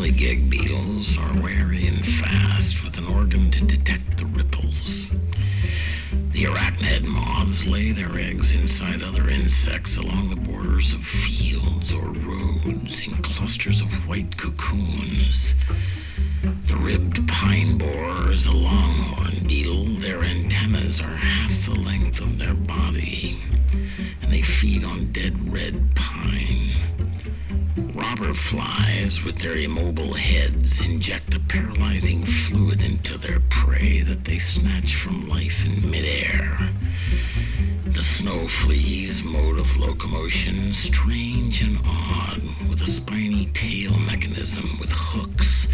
whirligig beetles are wary and fast with an organ to detect the ripples. The arachnid moths lay their eggs inside other insects along the borders of fields or roads in clusters of white cocoons. The ribbed pine borer is a longhorn beetle. Their antennas are half the length of their body, and they feed on dead red pine. Robber flies, with their immobile heads, inject a paralyzing fluid into their prey that they snatch from life in midair. The snow flea's mode of locomotion, strange and odd, with a spiny tail mechanism with hooks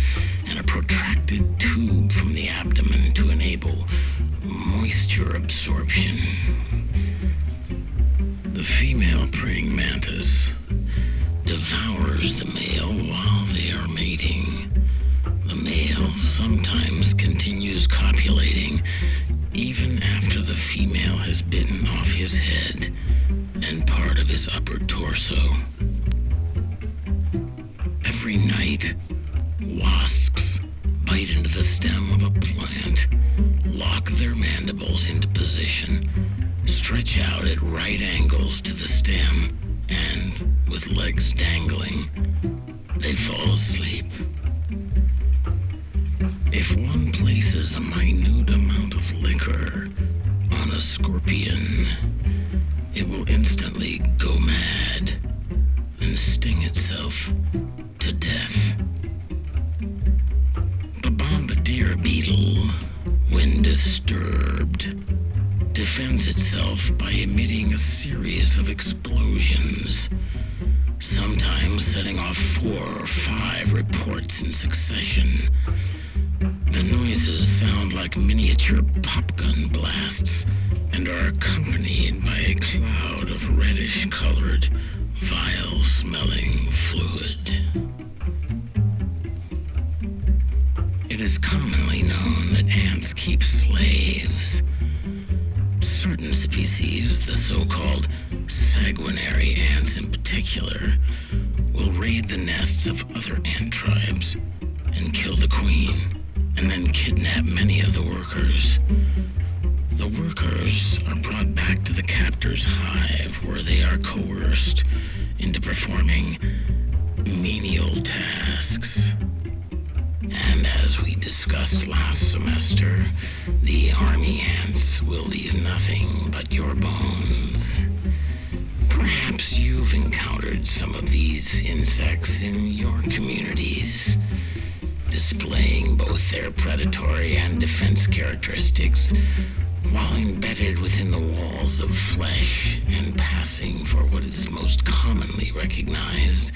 and a protracted tube from the abdomen to enable moisture absorption. The female praying mantis devours the male while they are mating. The male sometimes continues copulating even after the female has bitten off his head and part of his upper torso. Every night, wasps bite into the stem of a plant, lock their mandibles into position, stretch out at right angles to the stem, and, with legs dangling, they fall asleep. If one places a minute amount of liquor on a scorpion, it will instantly go mad and sting itself to death. The bombardier beetle, when disturbed, defends itself by emitting a series of explosions, sometimes setting off four or five reports in succession. The noises sound like miniature popgun blasts and are accompanied by a cloud of reddish colored, vile smelling fluid. It is commonly known that ants keep slaves. Certain species, the so-called sanguinary ants in particular, will raid the nests of other ant tribes and kill the queen, and then kidnap many of the workers. The workers are brought back to the captor's hive where they are coerced into performing menial tasks. And as we discussed last semester, the army ants will leave nothing but your bones. Perhaps you've encountered some of these insects in your communities, displaying both their predatory and defense characteristics while embedded within the walls of flesh and passing for what is most commonly recognized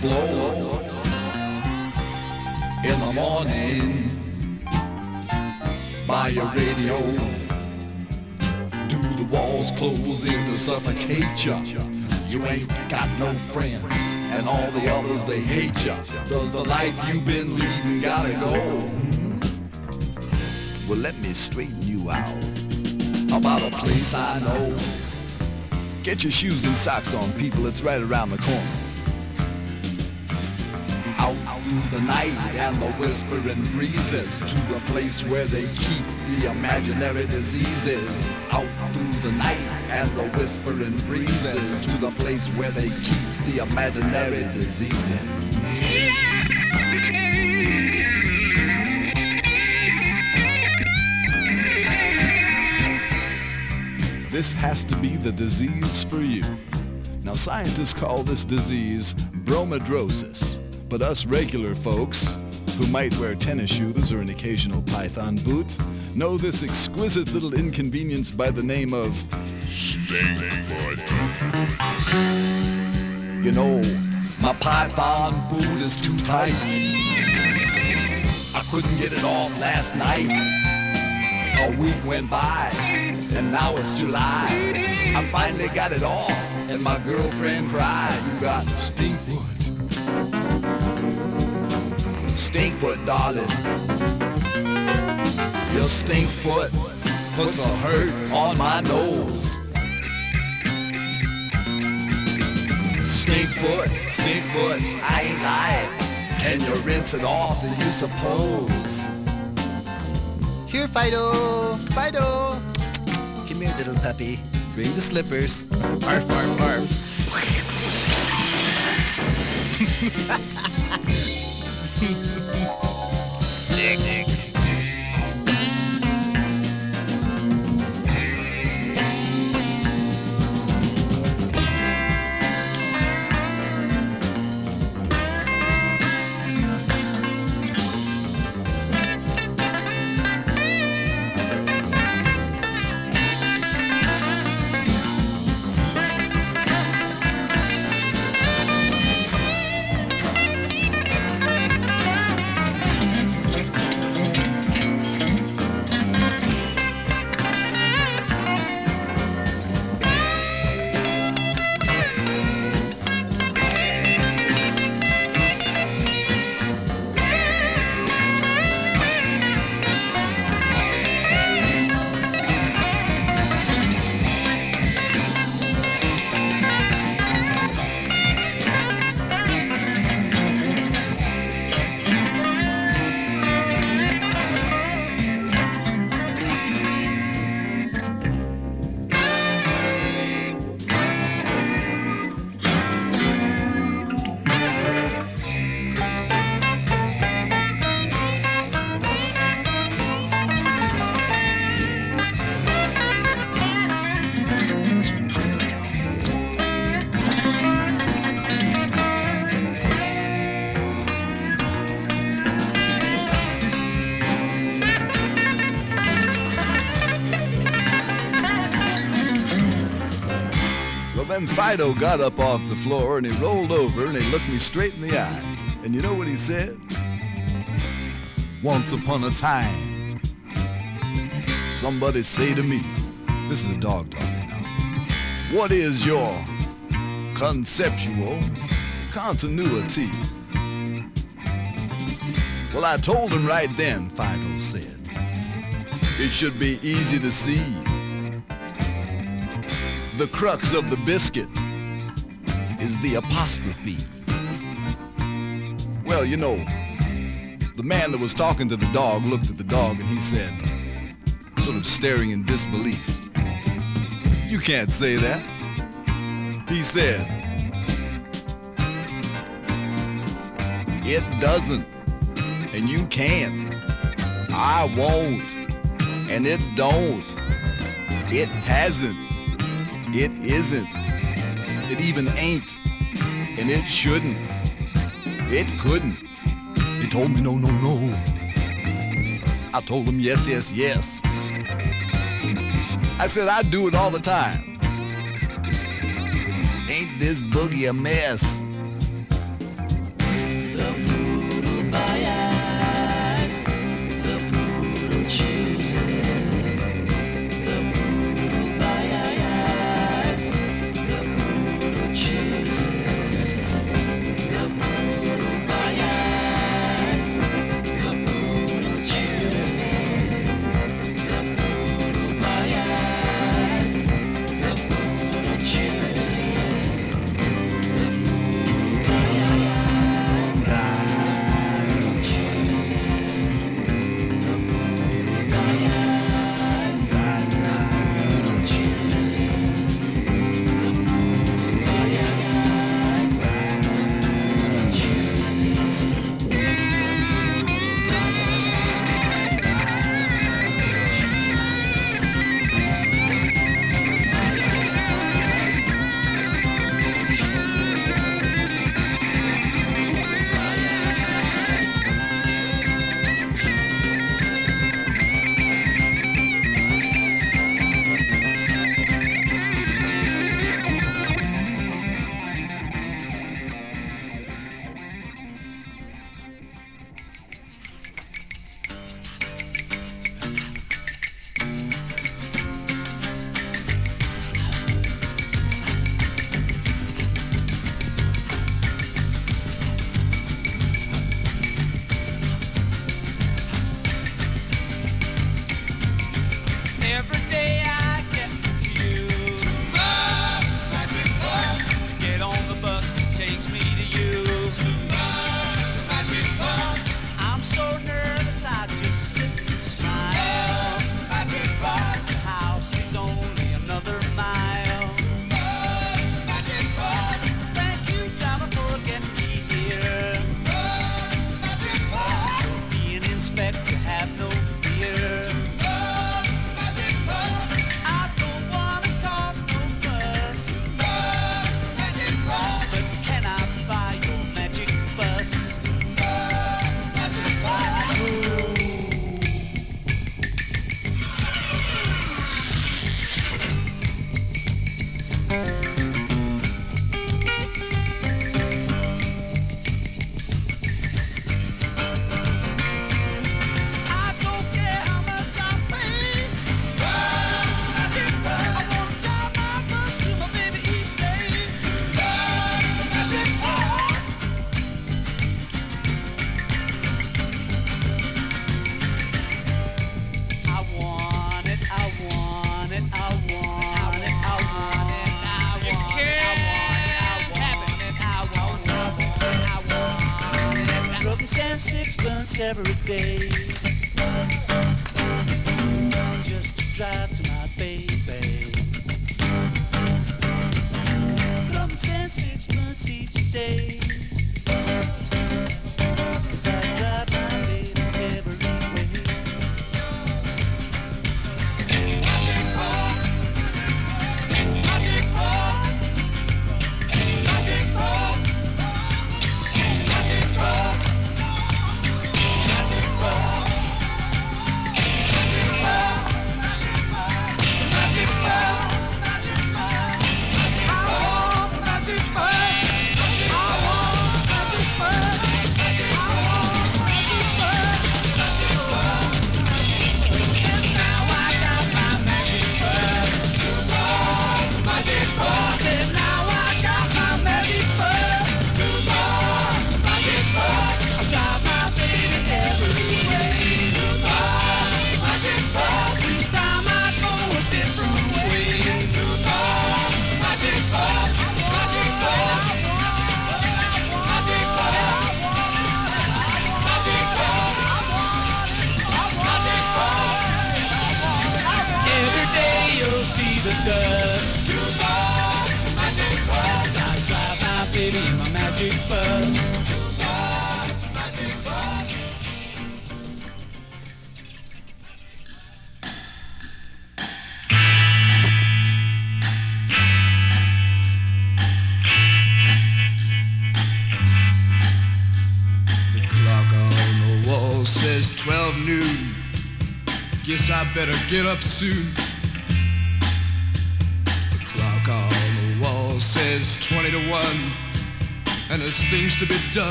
blow, in the morning, by your radio. Do the walls close in to suffocate ya? You ain't got no friends, and all the others they hate ya. Does the life you've been leading gotta go? Well, let me straighten you out about a place I know. Get your shoes and socks on, people, it's right around the corner. Through the night and the whispering breezes to the place where they keep the imaginary diseases. Out through the night and the whispering breezes to the place where they keep the imaginary diseases. This has to be the disease for you. Now, scientists call this disease bromidrosis, but us regular folks, who might wear tennis shoes or an occasional python boot, know this exquisite little inconvenience by the name of Stinkfoot. You know, my python boot is too tight. I couldn't get it off last night. A week went by, and now it's July. I finally got it off, and my girlfriend cried, You got stinkfoot. Stinkfoot, darling. Your stinkfoot puts a hurt on my nose. Stinkfoot, stinkfoot, I ain't lying. Can you rinse it off, do you suppose? Here, Fido! Fido! Come here, little puppy. Bring the slippers. Barf, barf, barf. Sick. Well, Fido got up off the floor and he rolled over and he looked me straight in the eye. And you know what he said? Once upon a time, somebody say to me, this is a dog talking now, what is your conceptual continuity? Well, I told him right then, Fido said, it should be easy to see the crux of the biscuit is the apostrophe. Well, you know, the man that was talking to the dog looked at the dog and he said, sort of staring in disbelief, You can't say that. He said, It doesn't, and you can't. I won't, and it don't. It hasn't. It isn't. It even ain't. And it shouldn't. It couldn't. He told me no, no, no. I told him yes, yes, yes. I said I do it all the time. Ain't this boogie a mess?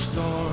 storm.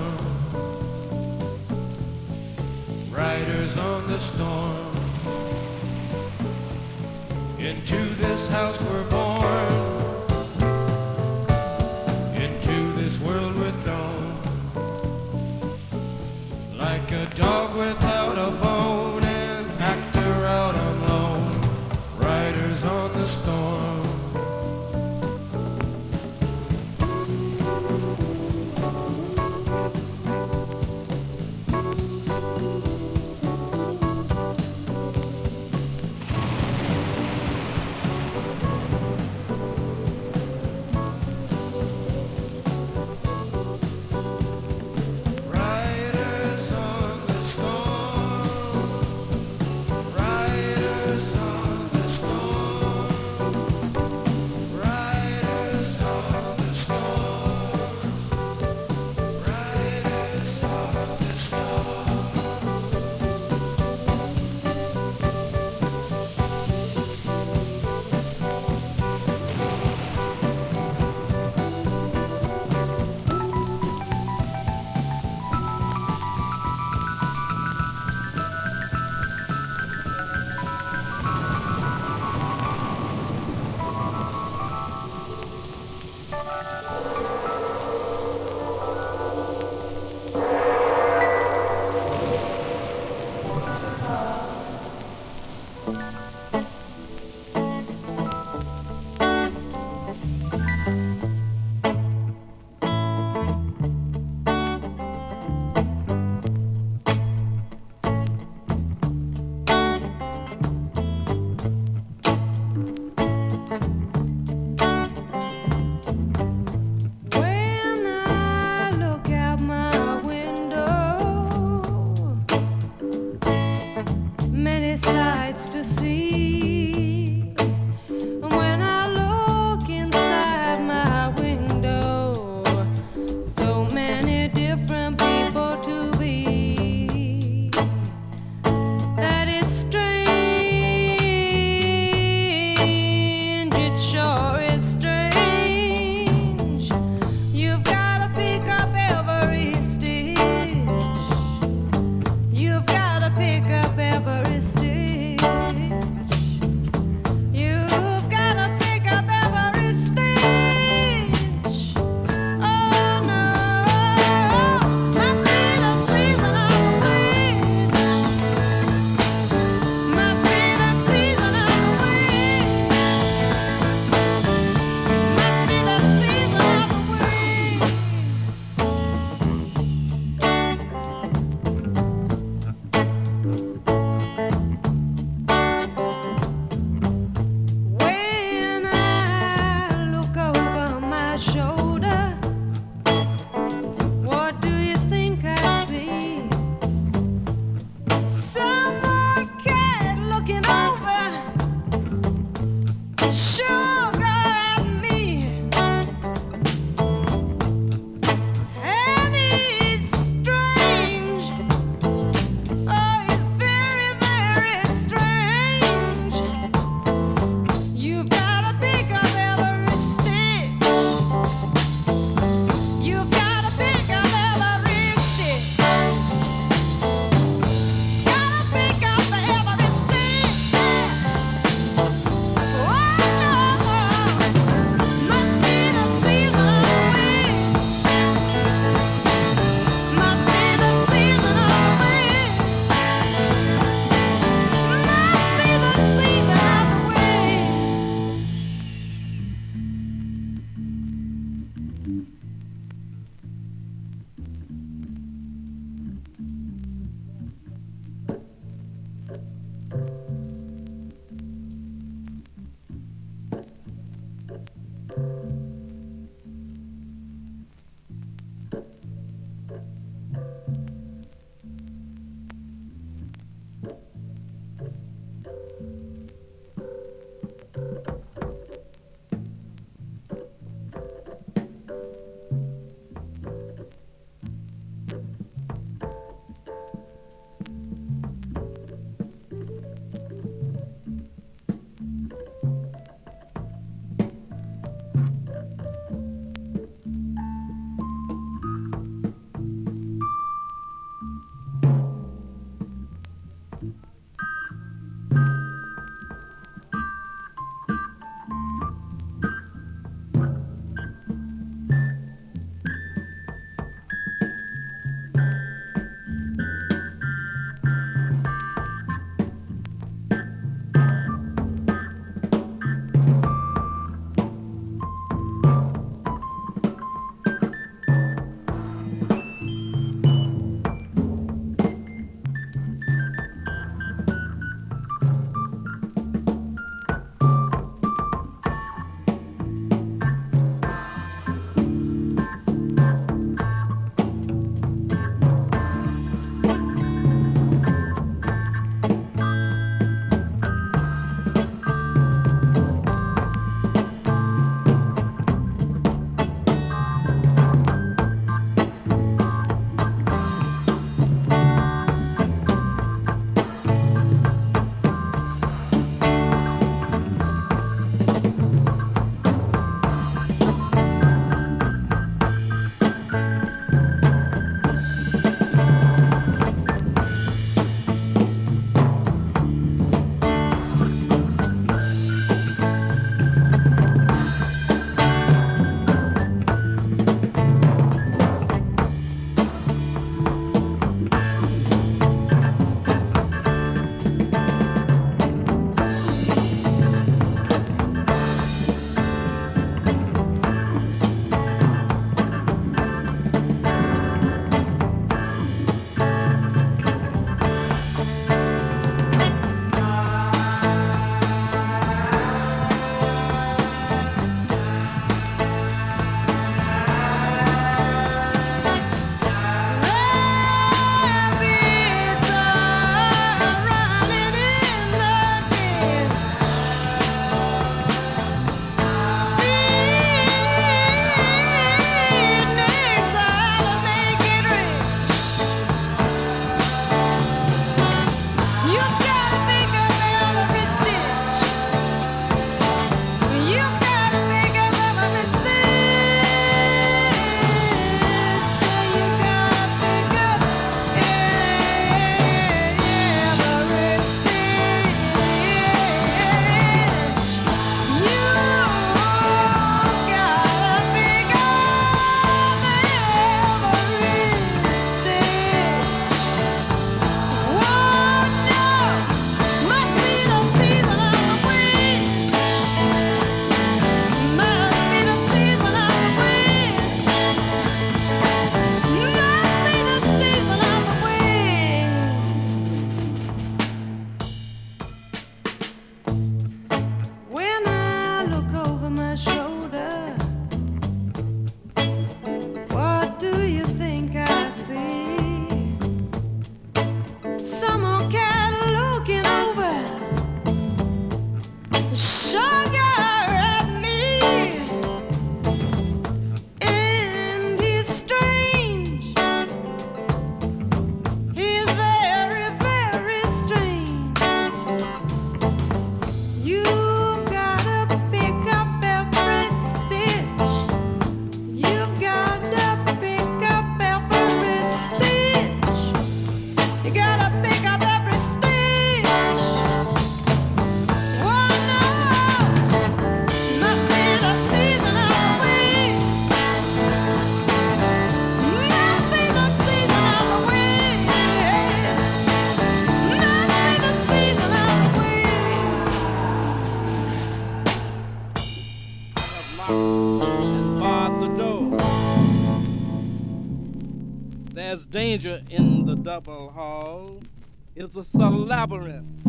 A subtle labyrinth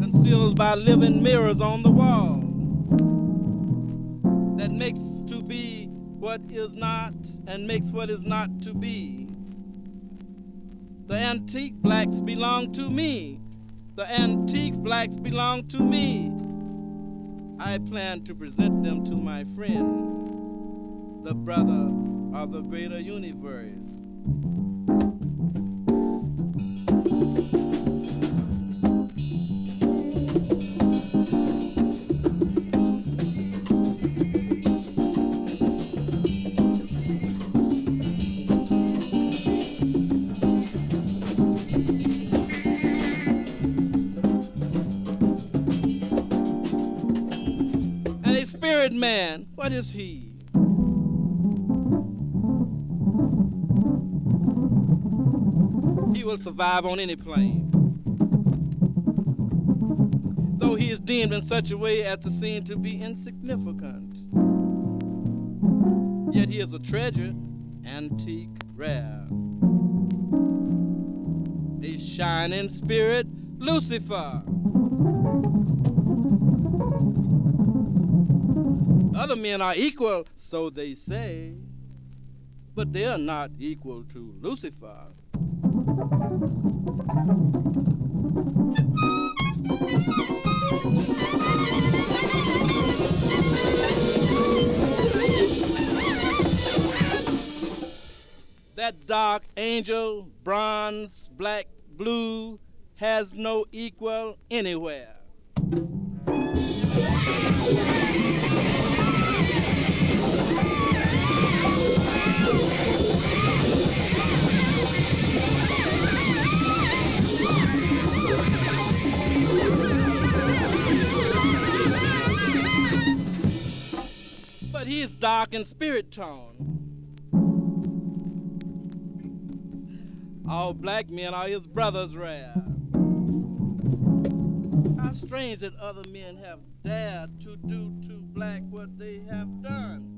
concealed by living mirrors on the wall that makes to be what is not and makes what is not to be. The antique blacks belong to me. The antique blacks belong to me. I plan to present them to my friend, the brother of the greater universe. Man, what is he? He will survive on any plane. Though he is deemed in such a way as to seem to be insignificant. Yet he is a treasure, antique, rare. A shining spirit, Lucifer. Other men are equal, so they say, but they are not equal to Lucifer. That dark angel, bronze, black, blue, has no equal anywhere. But he is dark in spirit tone. All black men are his brothers rare. How strange that other men have dared to do to black what they have done.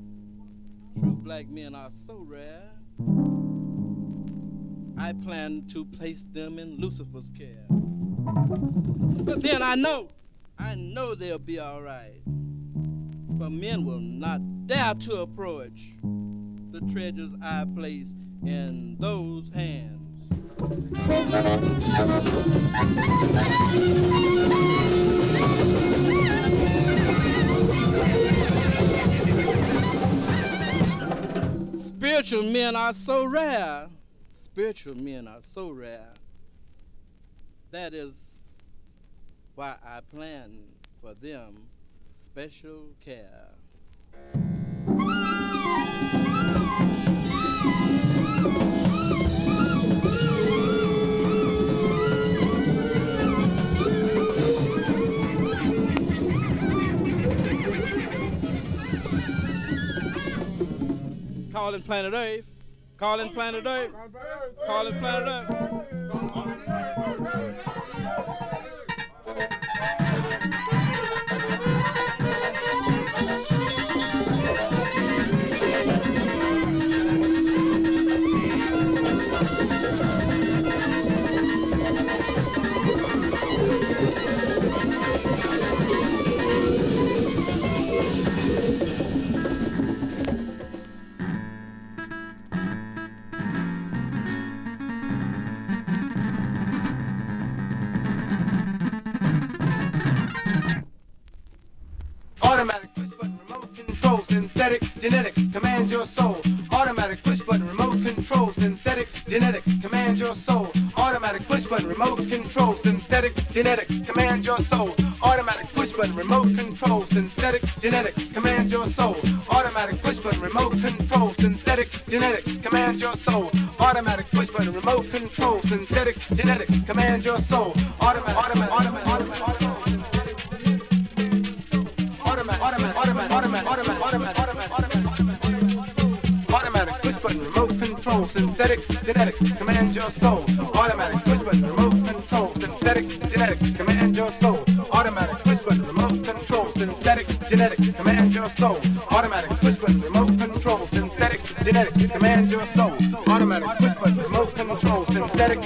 True black men are so rare. I plan to place them in Lucifer's care. But then I know, I know they'll be alright. For men will not dare to approach the treasures I place in those hands. Spiritual men are so rare. Spiritual men are so rare. That is why I plan for them special care. Calling planet Earth. Calling planet Earth. Calling planet Earth. Your soul. Automatic push button remote control synthetic genetics command your soul. Automatic push button remote control synthetic genetics command your soul. Automatic push button remote control synthetic genetics command your soul. Automatic push button remote control synthetic genetics command your soul. Automatic push button remote control synthetic genetics command your soul. Automatic automatic automatic synthetic genetics command your soul. Automatic push button remote control synthetic genetics command your soul. Automatic push button remote control synthetic genetics command your soul. Automatic push button remote control synthetic genetics command your soul. Automatic push button, remote control, synthetic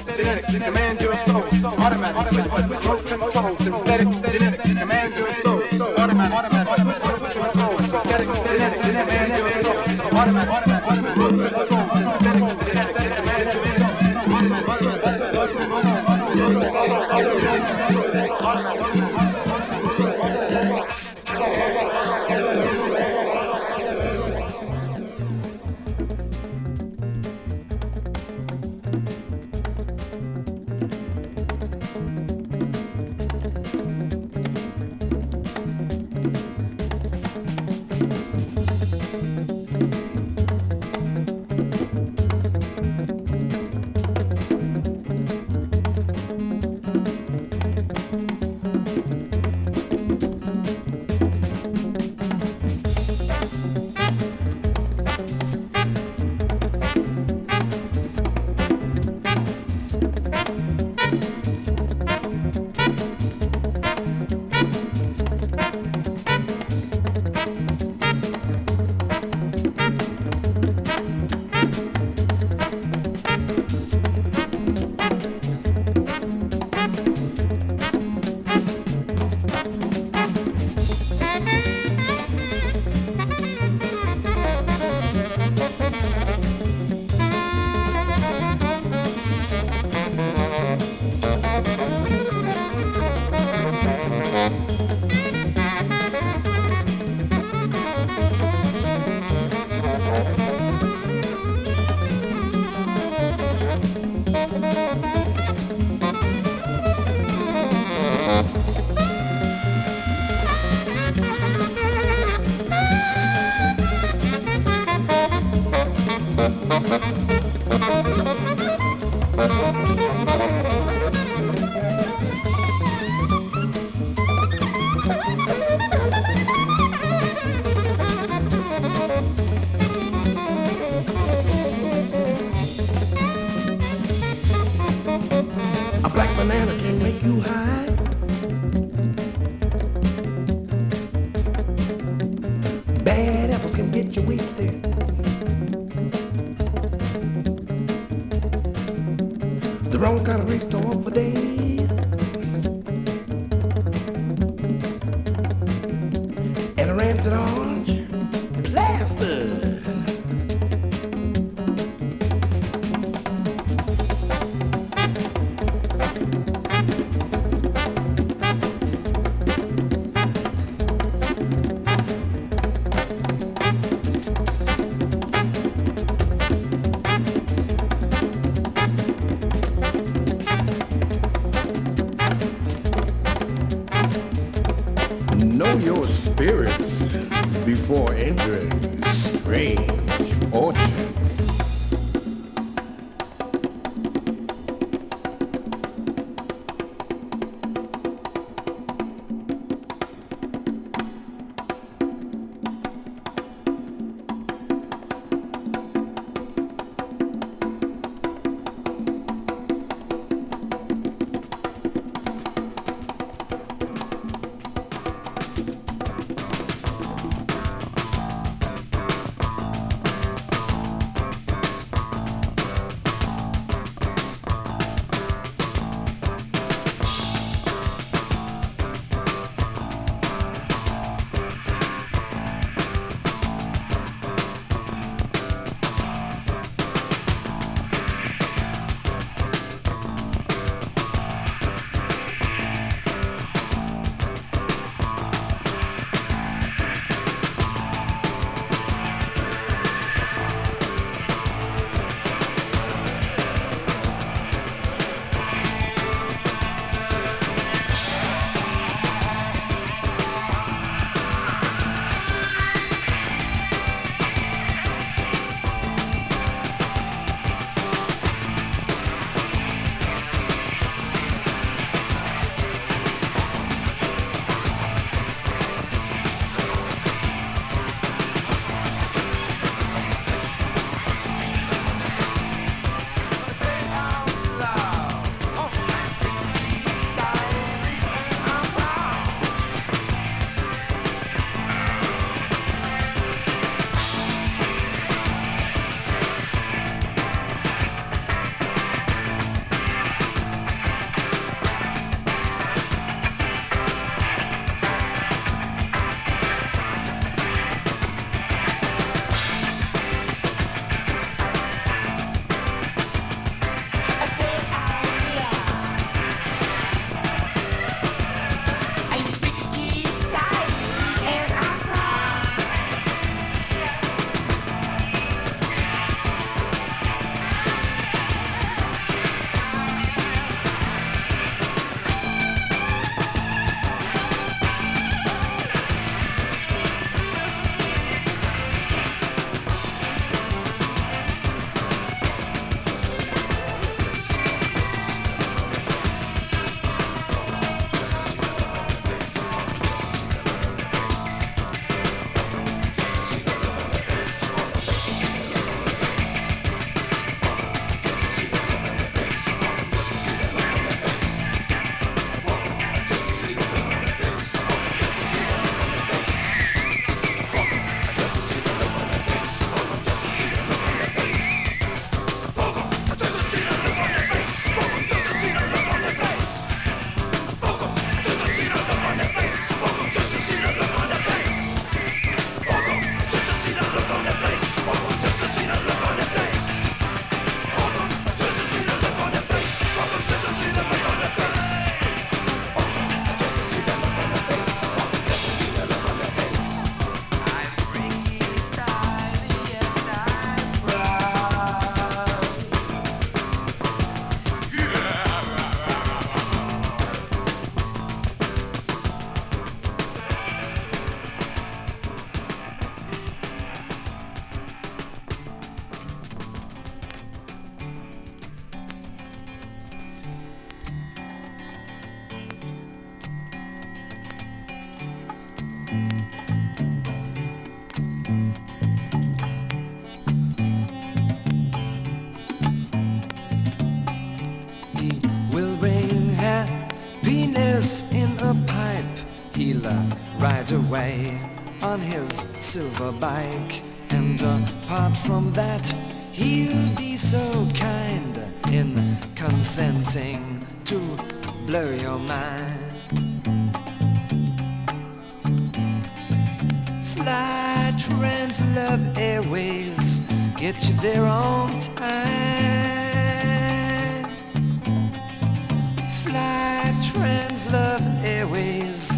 silver bike. And apart from that, he'll be so kind in consenting to blow your mind. Fly Trans Love Airways, get you there on time. Fly Trans Love Airways,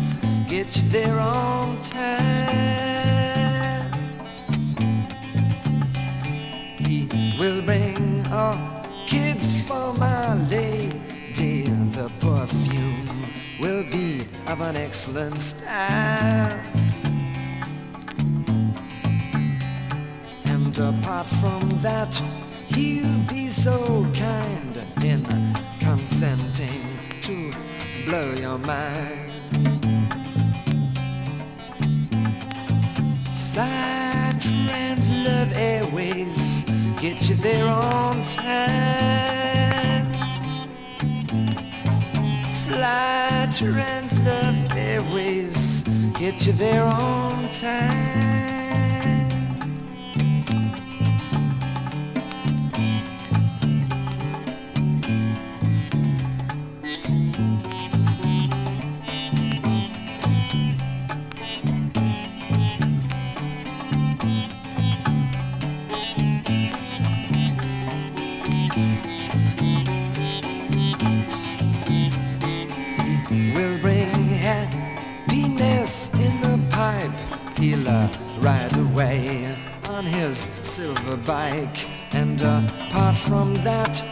get you there on time. Of an excellent style. And apart from that, he'll be so kind in consenting to blow your mind. Fly Trans Love Airways, get you there on time. Fly Trans Airways, get you there on time. Bike. And apart from that,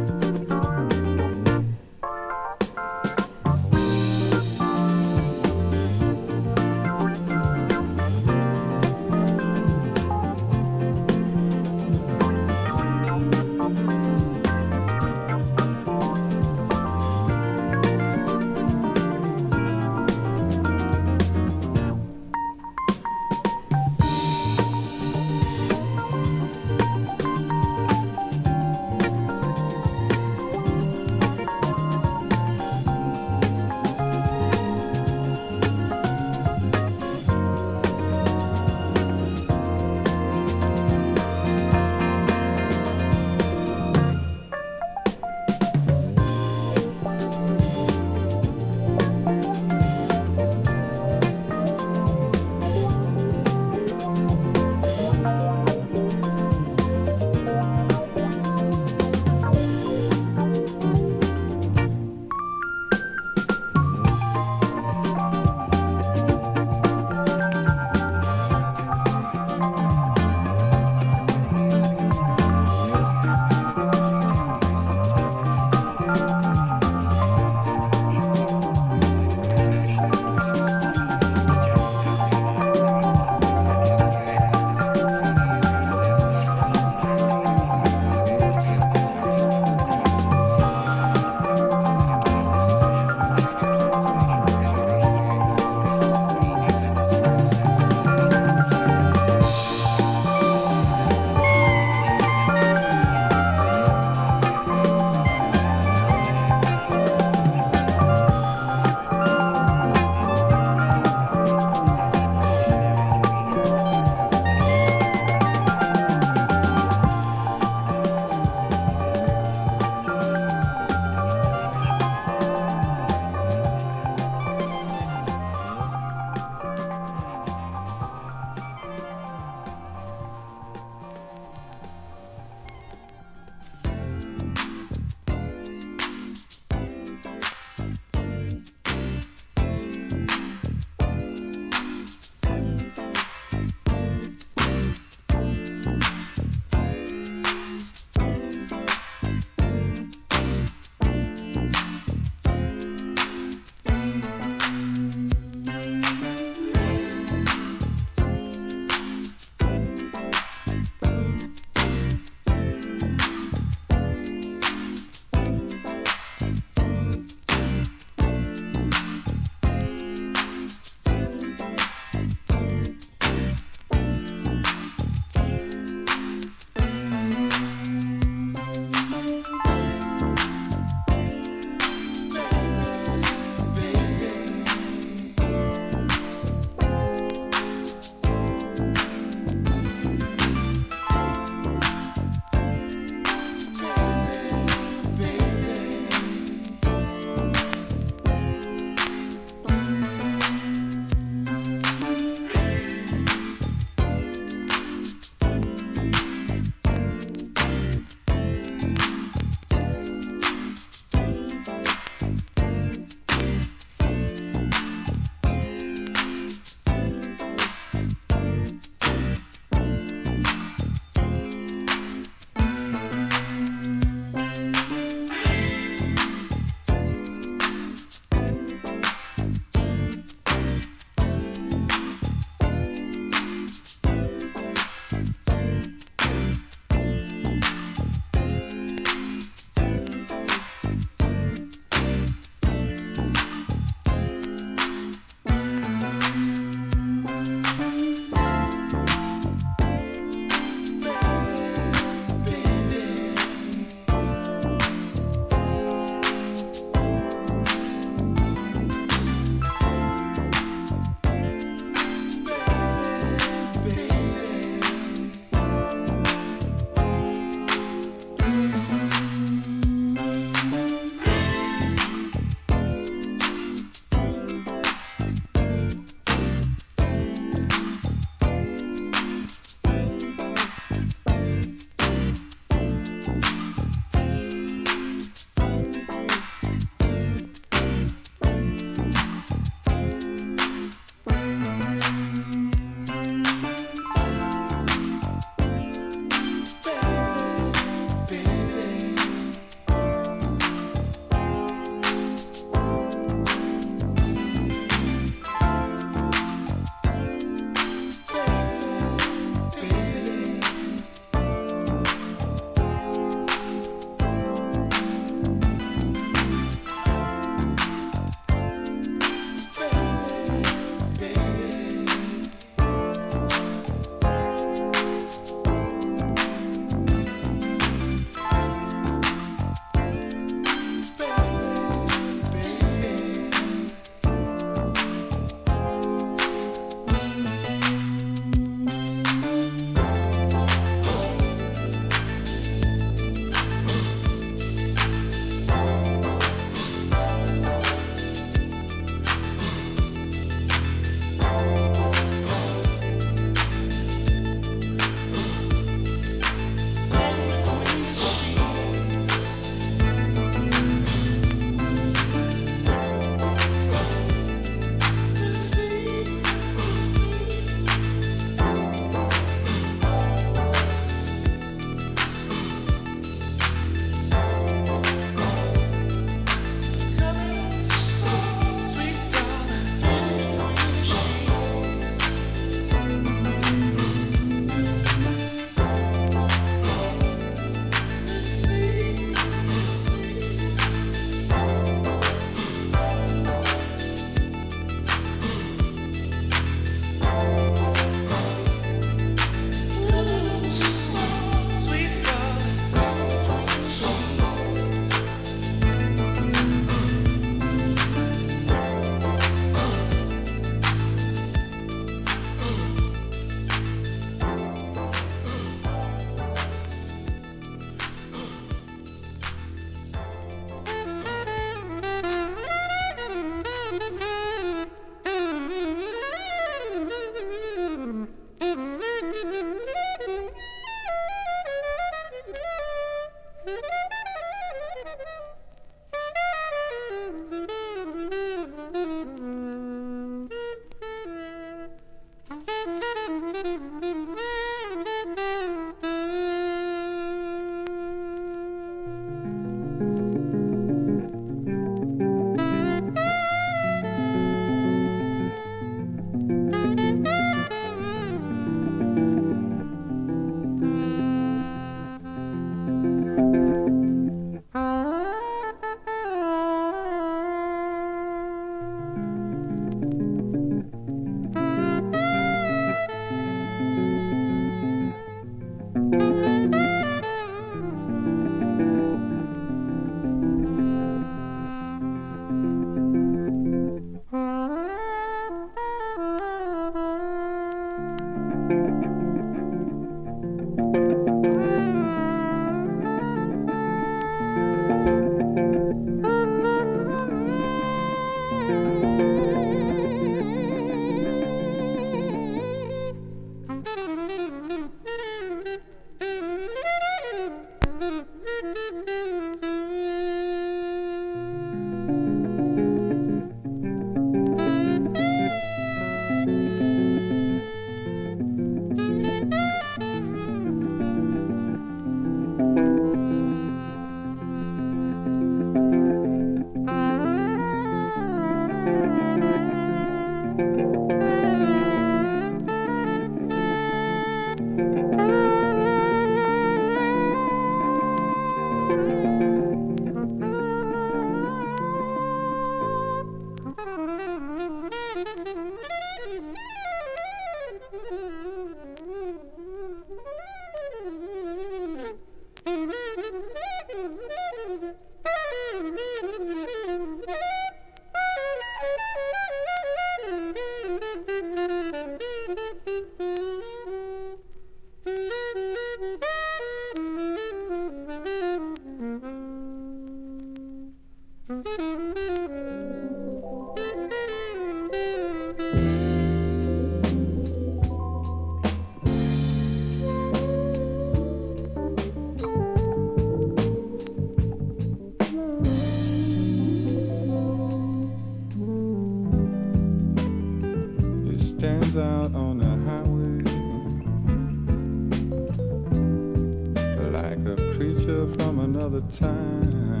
creature from another time.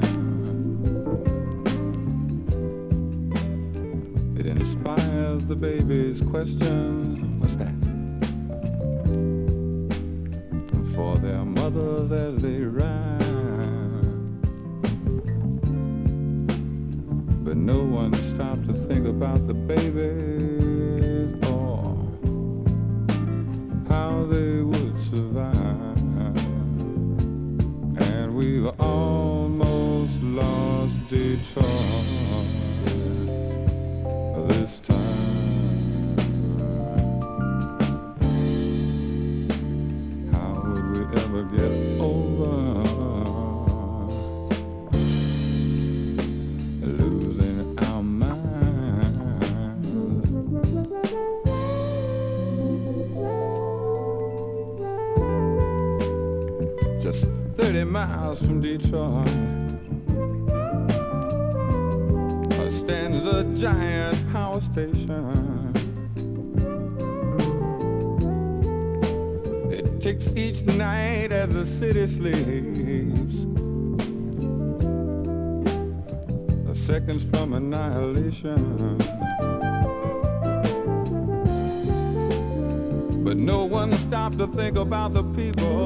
It inspires the baby's questions. What's that? For their mothers as they ride. But no one stopped to think about the baby. Detroit. Stands a giant power station. It takes each night as the city sleeps. The seconds from annihilation. But no one stopped to think about the people.